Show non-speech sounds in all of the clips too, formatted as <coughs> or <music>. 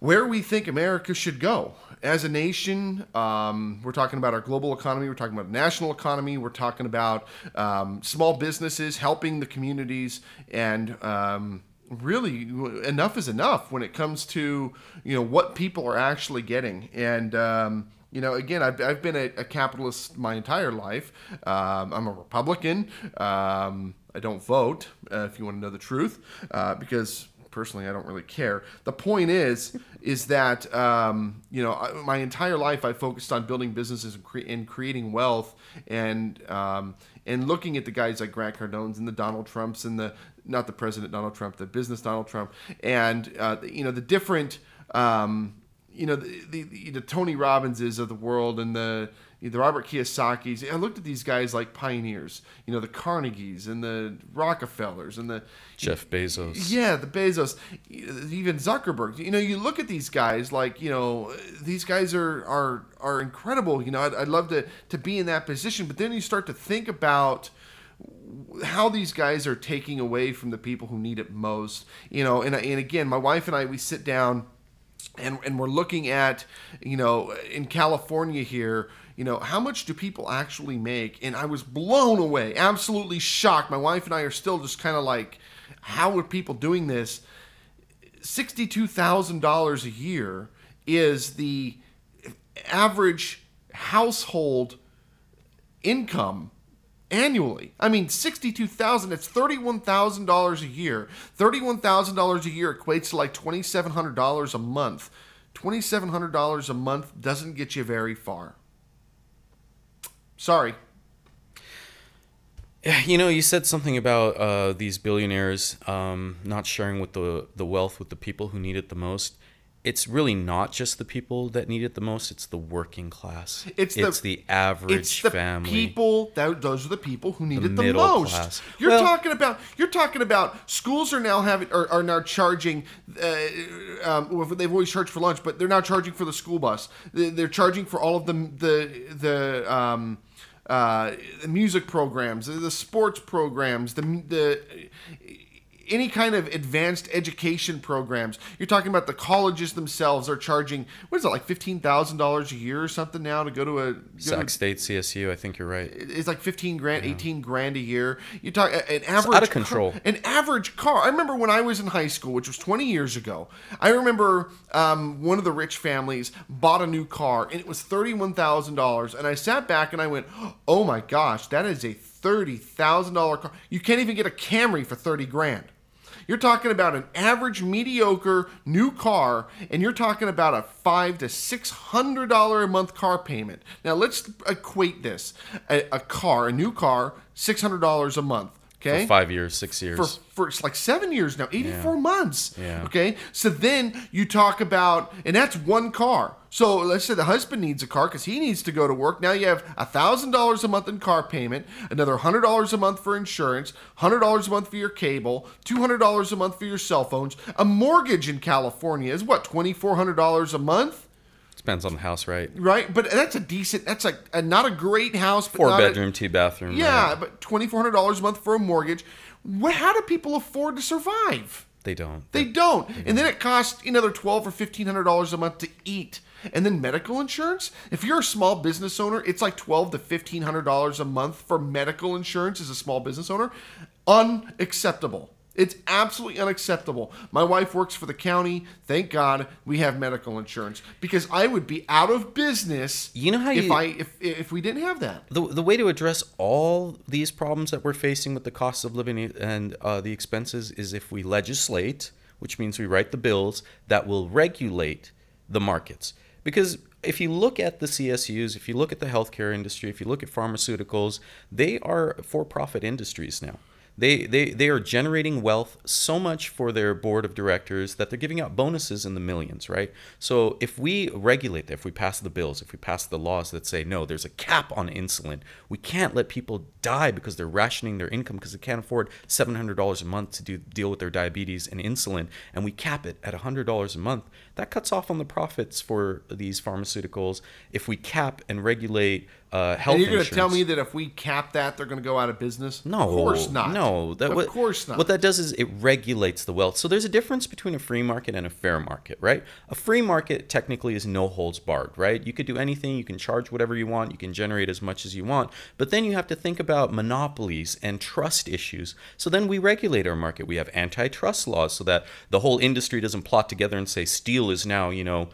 where we think America should go as a nation. Um, we're talking about our global economy. We're talking about national economy. We're talking about um, small businesses helping the communities and. Um, really enough is enough when it comes to you know what people are actually getting and um, you know again i've, I've been a, a capitalist my entire life um, i'm a republican um, i don't vote uh, if you want to know the truth uh, because personally i don't really care. The point is is that um, you know I- my entire life i focused on building businesses and, cre- and creating wealth and um, and looking at the guys like grant cardone's and the donald trumps and the not the president donald trump the business donald trump. And uh, you know the different um, you know the, the, the Tony Robbinses of the world and the the Robert Kiyosaki's. I looked at these guys like pioneers. You know the Carnegies and the Rockefellers and the Jeff Bezos. yeah the Bezos, even Zuckerberg. You know you look at these guys like you know these guys are are are incredible. You know I'd, I'd love to to be in that position, but then you start to think about how these guys are taking away from the people who need it most. You know, and and again, my wife and I we sit down and and we're looking at, you know, in California here, you know, how much do people actually make? And I was blown away, absolutely shocked. My wife and I are still just kind of like, how are people doing this? Sixty-two thousand dollars a year is the average household income annually. I mean, sixty-two thousand. It's thirty-one thousand dollars a year. Thirty-one thousand dollars a year equates to like twenty-seven hundred dollars a month. Twenty-seven hundred dollars a month doesn't get you very far. Sorry. You know, you said something about uh, these billionaires um, not sharing with the the wealth with the people who need it the most. It's really not just the people that need it the most; it's the working class. It's the- the average It's the family. people that those are the people who need it the most. class. You're Well- talking about you're talking about schools are now having are, are now charging. Uh, um, they've always charged for lunch, but they're now charging for the school bus. They- They're charging for all of the the the. Um, uh, the music programs, the sports programs, the the any kind of advanced education programs. You're talking about the colleges themselves are charging what is it like fifteen thousand dollars a year or something now to go to a go to- Sac State, CSU. I think you're right. it's like 15 grand 18 grand a year you talk an average it's out of control. car, an average car i remember when i was in high school which was 20 years ago i remember um, one of the rich families bought a new car and it was $31000 and i sat back and i went oh my gosh that is a $30000 car you can't even get a camry for 30 grand you're talking about an average mediocre new car, and you're talking about a five to six hundred dollar a month car payment. Now let's equate this: a, a car, a new car, six hundred dollars a month. Okay, For five years, six years. for, for it's like seven years now, 84 months. Yeah. Okay. So then you talk about, and that's one car. So let's say the husband needs a car because he needs to go to work. Now you have $1,000 a month in car payment, another $100 a month for insurance, $100 a month for your cable, $200 a month for your cell phones. A mortgage in California is what, $2,400 a month? Depends on the house, right? Right? But that's a decent, that's like a, not a great house, but Four not a- bedroom, two bathroom. yeah, right? but twenty four hundred dollars a month for a mortgage. What, how do people afford to survive? they don't. They don't. And then it costs another twelve or fifteen hundred dollars a month to eat. And then medical insurance. If you're a small business owner, it's like twelve to fifteen hundred dollars a month for medical insurance as a small business owner. Unacceptable. It's absolutely unacceptable. My wife works for the county. Thank God we have medical insurance because I would be out of business. You know how if you- I if if we didn't have that. the, the way to address all these problems that we're facing with the cost of living and uh, the expenses is if we legislate, which means we write the bills that will regulate the markets. Because if you look at the CSUs, if you look at the healthcare industry, if you look at pharmaceuticals, they are for profit industries now. They, they, they are generating wealth so much for their board of directors that they're giving out bonuses in the millions, right? So if we regulate that, if we pass the bills, if we pass the laws that say, no, there's a cap on insulin, we can't let people die because they're rationing their income because they can't afford $700 a month to do, deal with their diabetes and insulin, and we cap it at $100 a month, that cuts off on the profits for these pharmaceuticals. If we cap and regulate uh, health And you're going to tell me that if we cap that, they're going to go out of business? no, of course not. No, that Of what, course not. What that does is it regulates the wealth. So there's a difference between a free market and a fair market, right? A free market technically is no holds barred, right? You could do anything, you can charge whatever you want, you can generate as much as you want, but then you have to think about monopolies and trust issues. So then we regulate our market. We have antitrust laws so that the whole industry doesn't plot together and say is now, you know,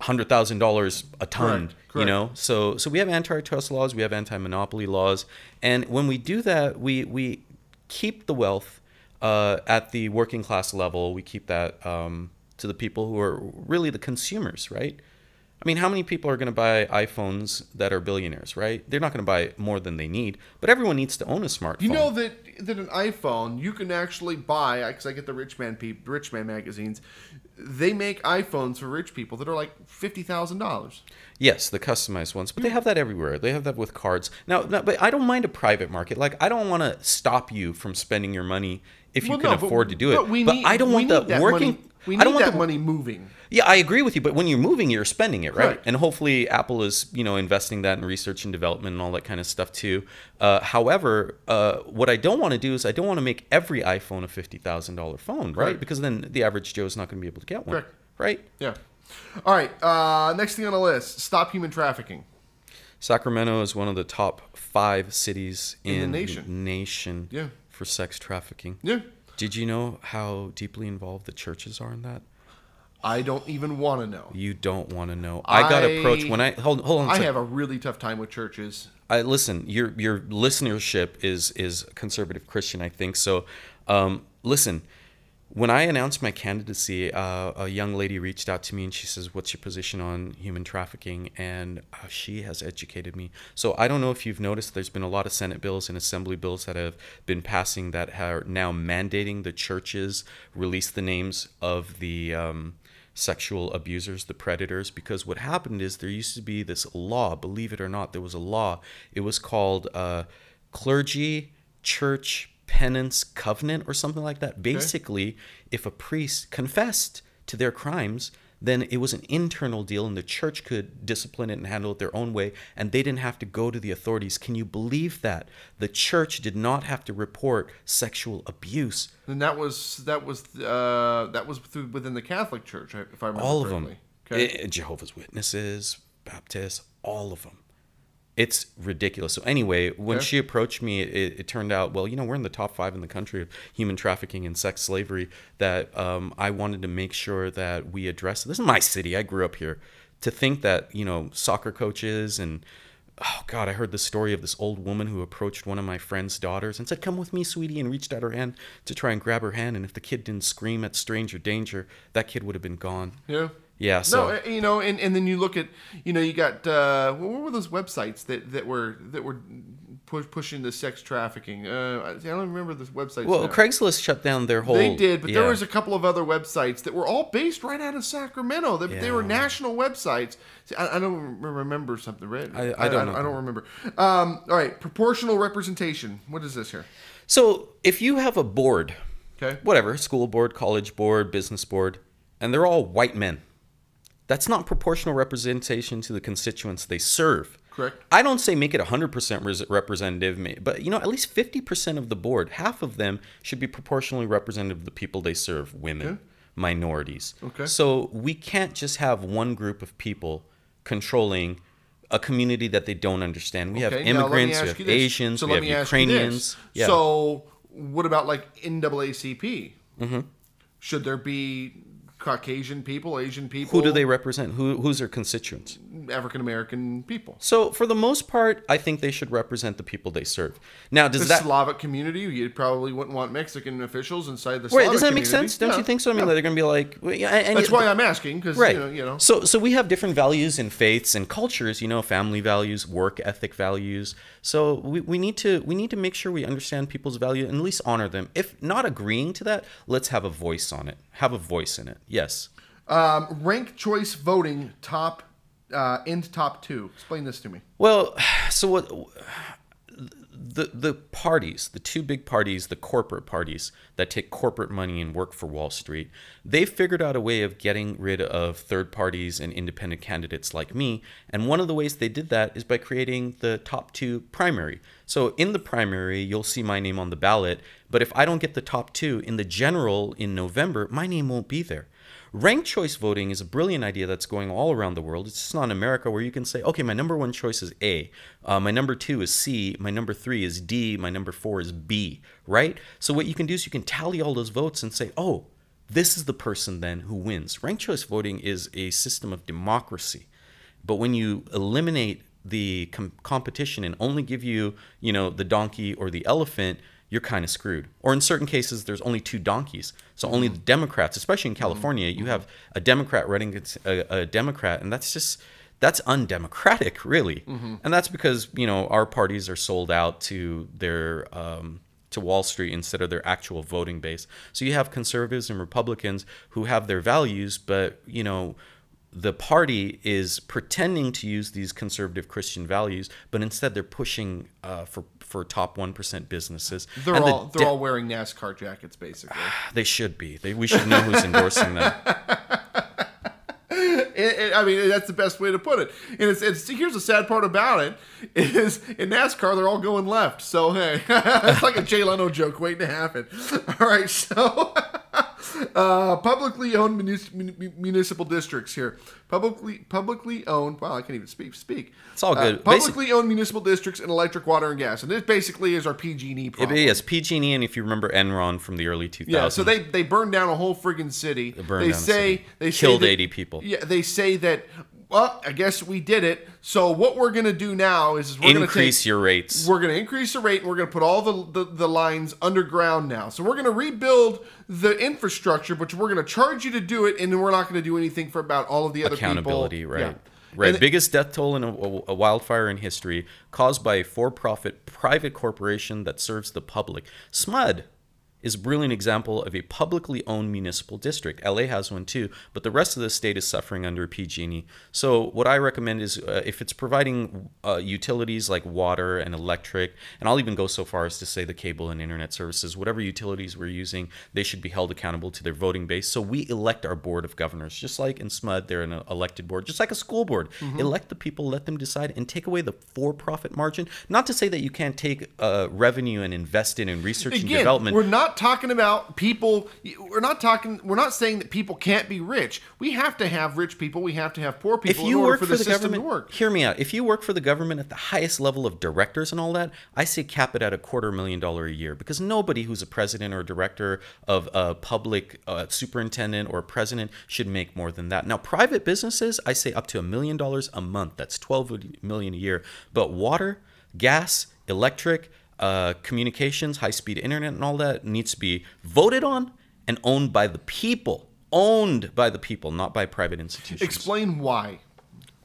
hundred thousand dollars a ton. Correct, You know, so so we have antitrust laws, we have anti-monopoly laws, and when we do that, we we keep the wealth uh, at the working class level. We keep that um, to the people who are really the consumers, right? I mean, how many people are going to buy iPhones that are billionaires, right? They're not going to buy more than they need, but everyone needs to own a smartphone. You know that that an iPhone you can actually buy because I get the rich man peop, rich man magazines. They make iPhones for rich people that are like fifty thousand dollars. Yes, the customized ones, but they have that everywhere. They have that with cards. Now, but I don't mind a private market. Like, I don't want to stop you from spending your money if you Well, can no, but- afford to do it. But, we but need, I don't want the working. Money, we I don't want that the money moving. Yeah, I agree with you, but when you're moving, you're spending it, right? Correct. And hopefully, Apple is you know investing that in research and development and all that kind of stuff too. Uh, however, uh, what I don't want to do is I don't want to make every iPhone a fifty thousand dollar phone, right? Correct. Because then the average Joe is not going to be able to get one, Correct. right? Yeah. All right. Uh, next thing on the list: stop human trafficking. Sacramento is one of the top five cities In in, the nation. nation Yeah. for sex trafficking. Yeah. Did you know how deeply involved the churches are in that? I don't even want to know. You don't want to know. I got approached when I hold hold on. I have a really tough time with churches. I listen. Your your listenership is is conservative Christian, I think. So, um, listen. When I announced my candidacy, uh, a young lady reached out to me and she says, "What's your position on human trafficking?" And uh, she has educated me. So I don't know if you've noticed. There's been a lot of Senate bills and Assembly bills that have been passing that are now mandating the churches release the names of the um, sexual abusers, the predators, because what happened is there used to be this law, believe it or not, there was a law. It was called uh, Clergy Church Penance Covenant or something like that. Basically, if a priest confessed to their crimes, then it was an internal deal and the church could discipline it and handle it their own way and they didn't have to go to the authorities. Can you believe that? The church did not have to report sexual abuse. And that was that was uh, that was through, within the Catholic Church, if I remember all of them. Okay. Eh, jehovah's witnesses baptists all of them it's ridiculous. So anyway when she approached me it, it turned out well you know we're in the top five in the country of human trafficking and sex slavery that um, i wanted to make sure that we address. This is my city. I grew up here. To think that you know soccer coaches and oh god i heard the story of this old woman who approached one of my friend's daughters and said come with me sweetie and reached out her hand to try and grab her hand. And if the kid didn't scream at stranger danger that kid would have been gone. Yeah. Yeah so no, uh, you know, and, and then you look at, you know, you got uh, what were those websites that, that were that were push, pushing the sex trafficking? Uh, I I don't remember the websites. Well, now. Craigslist shut down their whole. They did, but there was a couple of other websites that were all based right out of Sacramento. They, they were national websites. See, I, I don't remember something, right? I- I don't know. I, don't remember. Um, all right, proportional representation. What is this here? So if you have a board, Okay. whatever, school board, college board, business board, and they're all white men, that's not proportional representation to the constituents they serve. Correct. I don't say make it 100% representative, but you know, at least 50% of the board, half of them should be proportionally representative of the people they serve, women, Okay. minorities. Okay. So we can't just have one group of people controlling a community that they don't understand. We have Okay, me immigrants, we have. Asians, So we have me ask you this. Ukrainians. Yeah. So what about like NAACP? Mm-hmm. Should there be Caucasian people, Asian people? Who do they represent? Who, who's their constituents? African American people. So, for the most part, I think they should represent the people they serve. Now, does The that Slavic community, you probably wouldn't want Mexican officials inside the wait? Slavic Does that make sense? Don't Yeah, you think so? I mean, yeah. they're going to be like, well, yeah, and That's you- why I'm asking because right. you know, you know. So, so we have different values and faiths and cultures. You know, family values, work ethic values. So we, we need to we need to make sure we understand people's value and at least honor them. If not agreeing to that, let's have a voice on it. Have a voice in it. Yes. Um, rank choice voting top uh, end top two. Explain this to me. Well, so what? the the parties, the two big parties, the corporate parties that take corporate money and work for Wall Street, they figured out a way of getting rid of third parties and independent candidates like me. And one of the ways they did that is by creating the top two primary. So in the primary, you'll see my name on the ballot, but if I don't get the top two in the general in November, my name won't be there. Ranked choice voting is a brilliant idea that's going all around the world. It's just not in America where you can say, okay, my number one choice is A, uh, my number two is C, my number three is D, my number four is B, right? So what you can do is you can tally all those votes and say, oh, this is the person then who wins. Ranked choice voting is a system of democracy. But when you eliminate the com- competition and only give you, you know, the donkey or the elephant, you're kind of screwed. Or in certain cases, there's only two donkeys. So only the Democrats, especially in California, you have a Democrat running against a, a Democrat, and that's just that's undemocratic, <laughs> really. And that's because you know our parties are sold out to their um, to Wall Street instead of their actual voting base. So you have conservatives and Republicans who have their values, but you know the party is pretending to use these conservative Christian values, but instead they're pushing uh, for for top one percent businesses. They're And the all they're de- all wearing NASCAR jackets, basically. Ah, they should be. They, we should know who's endorsing them. <laughs> It- it- I mean, that's the best way to put it. And it's, it's here's the sad part about it is in NASCAR they're all going left. So hey, <laughs> it's like a Jay Leno joke waiting to happen. <laughs> All right, so uh, publicly owned municipal districts here. Publicly publicly owned. Wow, I can't even speak. Speak. It's all Uh, good. publicly owned municipal districts and electric, water, and gas, and this basically is our PG&E It problem. is PG&E, and if you remember Enron from the early 2000s, Yeah, so they they burned down a whole friggin' city. They, burned down a say city. they say Killed that- 80 people. Yeah, they say that. Well, I guess we did it. So what we're gonna do now is, we're increase gonna take, your rates. We're gonna increase the rate, and we're gonna put all the, the the lines underground now. So we're gonna rebuild the infrastructure, but we're gonna charge you to do it, and then we're not gonna do anything for about all of the other Accountability, people. right? Yeah. Right. And- Biggest death toll in a, a wildfire in history, caused by a for-profit private corporation that serves the public. SMUD is a brilliant example of a publicly owned municipal district. LA has one too, but the rest of the state is suffering under PG&E. So what I recommend is uh, if it's providing uh, utilities like water and electric, and I'll even go so far as to say the cable and internet services, whatever utilities we're using, they should be held accountable to their voting base. So we elect our board of governors, just like in SMUD, they're an elected board, just like a school board. Elect the people, let them decide, and take away the for-profit margin. Not to say that you can't take uh, revenue and invest it in research and Again, development. we're not talking about people. We're not talking. We're not saying that people can't be rich. We have to have rich people. We have to have poor people. if you work for for, the, the, system government, to work. hear me out. If you work for the government at the highest level of directors and all that, I say cap it at a quarter million dollar a year because nobody who's a president or a director of a public uh, superintendent or president should make more than that. Now, private businesses, I say up to a million dollars a month. That's twelve million a year. But water, gas, electric, uh, communications, high speed internet, and all that needs to be voted on and owned by the people. Owned by the people, not by private institutions. Explain why.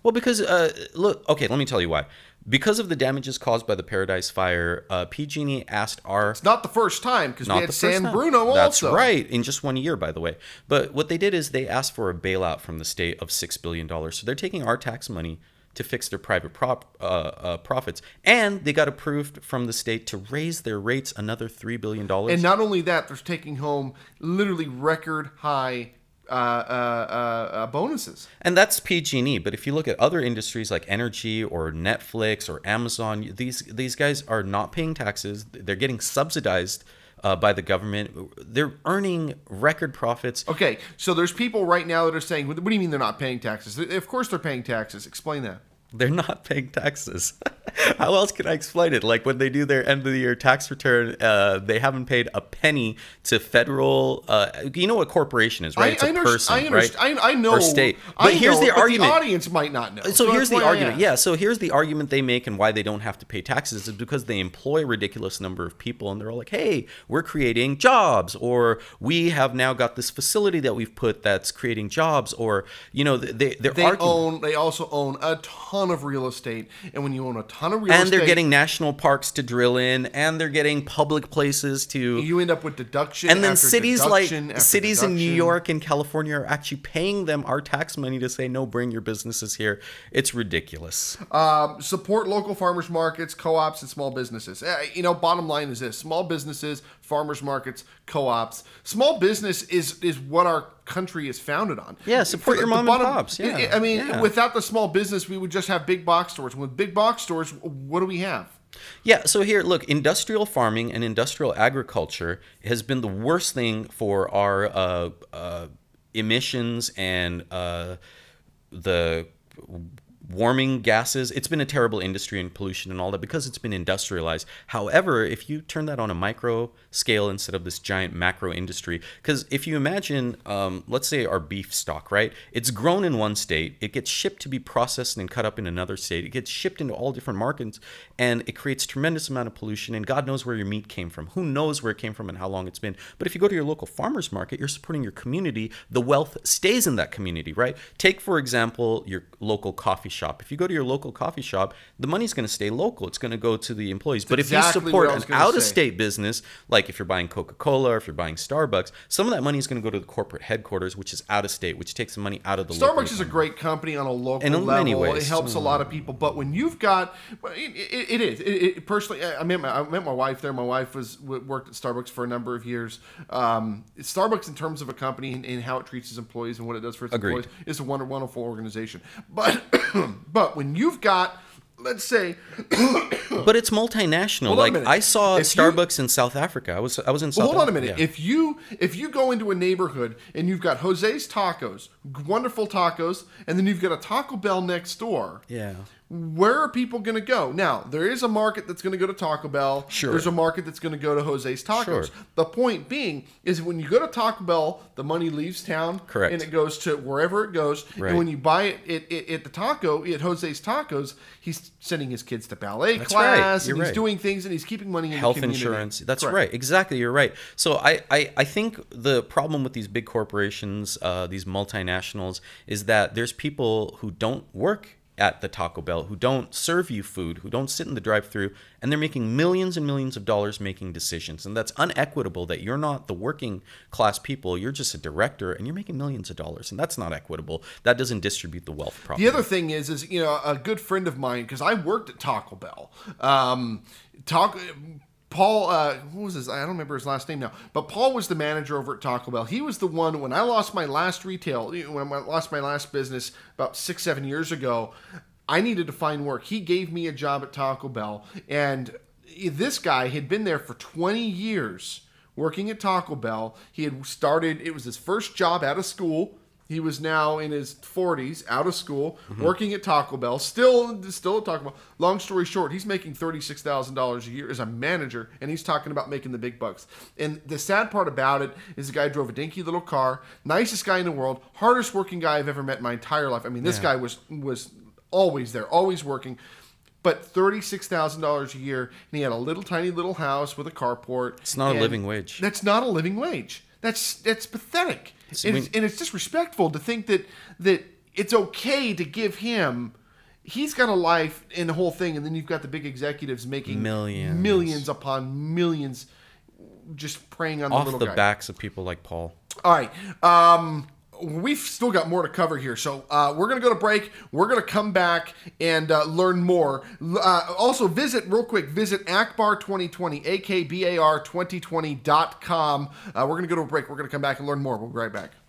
Well, because uh, look, okay, let me tell you why. Because of the damages caused by the Paradise Fire, uh, PG&E asked our It's not the first time because we had the San time. Bruno That's also. right, in just one year, by the way. But what they did is they asked for a bailout from the state of six billion dollars. So they're taking our tax money to fix their private prop, uh, uh, profits, and they got approved from the state to raise their rates another three billion dollars. And not only that, they're taking home literally record high uh, uh, uh, uh, bonuses. And that's PG&E. But if you look at other industries like energy or Netflix or Amazon, these these guys are not paying taxes. They're getting subsidized uh, by the government. They're earning record profits. Okay, so there's people right now that are saying, "What do you mean they're not paying taxes?" Of course they're paying taxes. Explain that. They're not paying taxes. <laughs> How else can I explain it? Like when they do their end of the year tax return, uh, they haven't paid a penny to federal. Uh, you know what a corporation is, right? it's a underst- person, I right? I, I know. Or state. I But here's know, the argument. The audience might not know. So, here's the argument. Yeah. So here's the argument they make and why they don't have to pay taxes is because they employ a ridiculous number of people and they're all like, hey, we're creating jobs, or we have now got this facility that we've put that's creating jobs, or you know, they they're They arguing. own. They also own a ton of real estate, and when you own a ton of real and estate. And they're getting national parks to drill in, and they're getting public places to. You end up with deduction. and then cities like deduction cities in New. York and California are actually paying them our tax money to say no, bring your businesses here. It's ridiculous. Um, support local farmers markets, co-ops, and small businesses. Uh, you know, bottom line is this: small businesses, farmers markets, co-ops. Small business is is what our country is founded on. Yeah, support For your mom and pops, I- yeah, I mean, yeah. without the small business, we would just have big box stores. With big box stores, what do we have? Yeah, so here, look, industrial farming and industrial agriculture has been the worst thing for our uh, uh, emissions and uh, the warming gases. It's been a terrible industry and pollution and all that because it's been industrialized. However, if you turn that on a micro scale instead of this giant macro industry, because if you imagine, um, let's say our beef stock, right? It's grown in one state, it gets shipped to be processed and cut up in another state, it gets shipped into all different markets, and it creates tremendous amount of pollution. And God knows where your meat came from. Who knows where it came from and how long it's been. But if you go to your local farmers market, you're supporting your community. The wealth stays in that community, right? Take for example your local coffee shop. If you go to your local coffee shop, the money's going to stay local. It's going to go to the employees. but if you support what I was an out-of-state business, like if you're buying Coca-Cola or if you're buying Starbucks, some of that money is going to go to the corporate headquarters, which is out of state, which takes the money out of the local Starbucks is a great company on a local In level. many ways. It helps a lot of people, but when you've got, it, it, it is. It, it, personally, I met my, I met my wife there. My wife was worked at Starbucks for a number of years. Um, Starbucks, in terms of a company and, and how it treats its employees and what it does for its Agreed. employees, is a wonderful organization. But <coughs> <clears throat> but when you've got, let's say, <coughs> But it's multinational. Hold on a like. I saw If you- Starbucks in South Africa. I was I was in South Well, hold on a minute. Yeah. If you if you go into a neighborhood and you've got Jose's Tacos, wonderful tacos, and then you've got a Taco Bell next door, yeah. Where are people going to go? Now, there is a market that's going to go to Taco Bell. Sure. There's a market that's going to go to Jose's Tacos. Sure. The point being is when you go to Taco Bell, the money leaves town. Correct. And it goes to wherever it goes. Right. And when you buy it at, at, at the taco, at Jose's Tacos, he's sending his kids to ballet That's right. class. You're and he's doing things and he's keeping money in health the community. insurance. That's Correct. right. Exactly. You're right. So I, I, I think the problem with these big corporations, uh, these multinationals, is that there's people who don't work at the Taco Bell, who don't serve you food, who don't sit in the drive-through, and they're making millions and millions of dollars making decisions. And that's unequitable that you're not the working class people, you're just a director and you're making millions of dollars. And that's not equitable. That doesn't distribute the wealth properly. The other thing is, is you know, a good friend of mine because I worked at Taco Bell. Um, Taco. Paul, uh, who was his? I don't remember his last name now, but Paul was the manager over at Taco Bell. He was the one when I lost my last retail, when I lost my last business about six, seven years ago. I needed to find work. He gave me a job at Taco Bell, and this guy had been there for 20 years working at Taco Bell. He had started, it was his first job out of school. He was now in his 40s, out of school, working at Taco Bell, still still at Taco Bell. Long story short, he's making $36,000 a year as a manager, and he's talking about making the big bucks. And the sad part about it is the guy drove a dinky little car, nicest guy in the world, hardest working guy I've ever met in my entire life. I mean, this guy was was always there, always working. But thirty-six thousand dollars a year, and he had a little tiny little house with a carport. It's not a living wage. That's not a living wage. That's that's pathetic, It's- and, it's, and it's disrespectful to think that that it's okay to give him. He's got a life and the whole thing, and then you've got the big executives making Millions. millions upon millions, just preying on the Off little the guy. backs of people like Paul. All right. Um, we've still got more to cover here. So uh, we're going to go to break. We're going to come back and uh, learn more. Uh, also, visit, real quick, visit Akbar 2020, A-K-B-A-R 2020.com. Uh, we're going to go to a break. We're going to come back and learn more. We'll be right back.